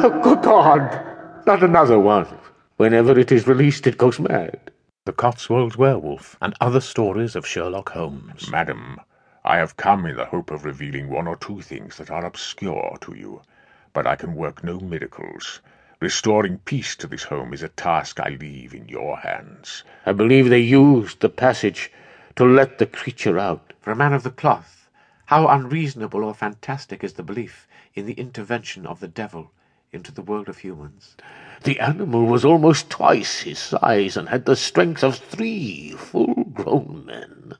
Oh, good God! Not another one. Whenever it is released, it goes mad. The Cotswold Werewolf and Other Stories of Sherlock Holmes. Madam, I have come in the hope of revealing one or two things that are obscure to you, but I can work no miracles. Restoring peace to this home is a task I leave in your hands. I believe they used the passage to let the creature out. For a man of the cloth, how unreasonable or fantastic is the belief in the intervention of the devil into the world of humans. The animal was almost twice his size and had the strength of three full-grown men.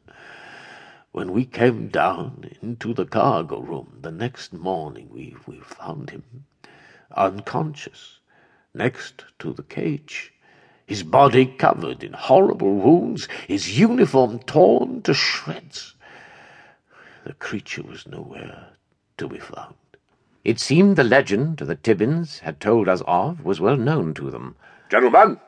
When we came down into the cargo room the next morning, we, we found him unconscious next to the cage, his body covered in horrible wounds, his uniform torn to shreds. The creature was nowhere to be found. It seemed the legend that Tibbins had told us of was well known to them. Gentlemen,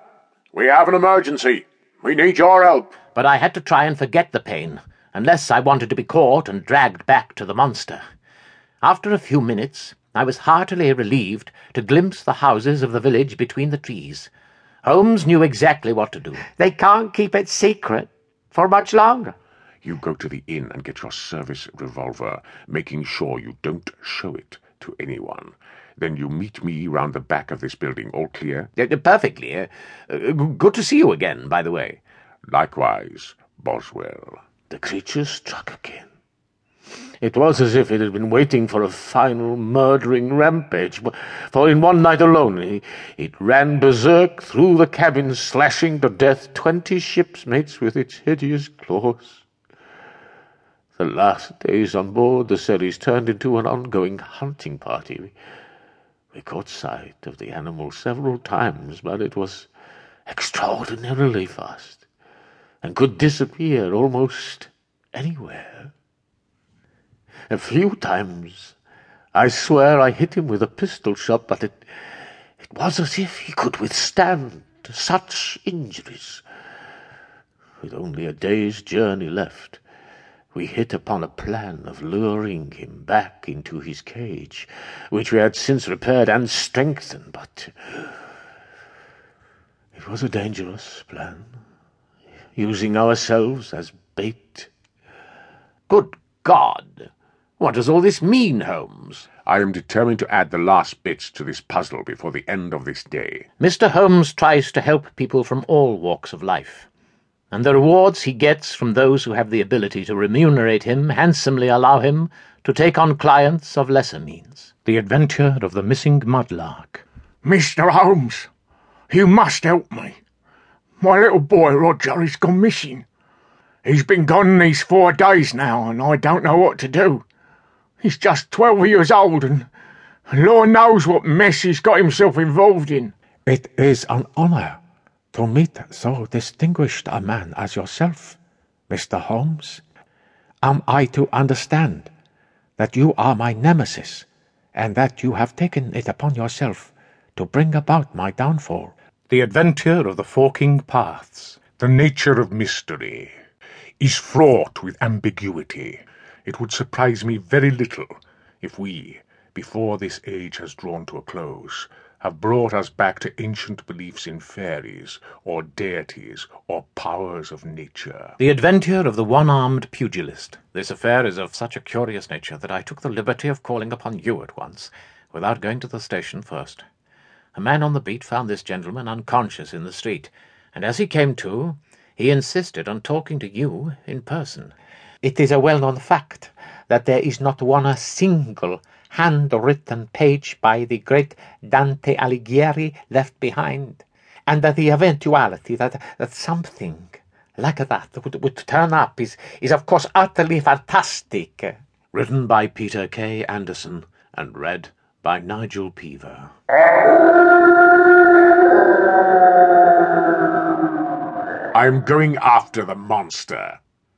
we have an emergency. We need your help. But I had to try and forget the pain, unless I wanted to be caught and dragged back to the monster. After a few minutes, I was heartily relieved to glimpse the houses of the village between the trees. Holmes knew exactly what to do. They can't keep it secret for much longer. You go to the inn and get your service revolver, making sure you don't show it to anyone. Then you meet me round the back of this building. All clear? Uh, perfectly. Uh, good to see you again, by the way. Likewise, Boswell. The creature struck again. It was as if it had been waiting for a final murdering rampage, for in one night alone it ran berserk through the cabin, slashing to death twenty ship's mates with its hideous claws. The last days on board the Ceres turned into an ongoing hunting party. We caught sight of the animal several times, but it was extraordinarily fast, and could disappear almost anywhere. A few times I swear I hit him with a pistol shot, but it, it was as if he could withstand such injuries. With only a day's journey left, we hit upon a plan of luring him back into his cage, which we had since repaired and strengthened, but it was a dangerous plan, using ourselves as bait. Good God! What does all this mean, Holmes? I am determined to add the last bits to this puzzle before the end of this day. Mr. Holmes tries to help people from all walks of life, and the rewards he gets from those who have the ability to remunerate him handsomely allow him to take on clients of lesser means. The Adventure of the Missing Mudlark. Mr. Holmes, you must help me. My little boy Roger has gone missing. He's been gone these four days now, and I don't know what to do. He's just twelve years old, and Lord knows what mess he's got himself involved in. It is an honour to meet so distinguished a man as yourself, Mr. Holmes. Am I to understand that you are my nemesis, and that you have taken it upon yourself to bring about my downfall? The Adventure of the Forking Paths. The nature of mystery is fraught with ambiguity. It would surprise me very little if we, before this age has drawn to a close, have brought us back to ancient beliefs in fairies, or deities, or powers of nature. The Adventure of the One-Armed Pugilist. This affair is of such a curious nature that I took the liberty of calling upon you at once, without going to the station first. A man on the beat found this gentleman unconscious in the street, and as he came to, he insisted on talking to you in person. It is a well-known fact that there is not one single hand-written page by the great Dante Alighieri left behind, and that the eventuality that, that something like that would, would turn up is, is of course utterly fantastic. Written by Peter K. Andersson and read by Nigel Peever. I'm going after the monster.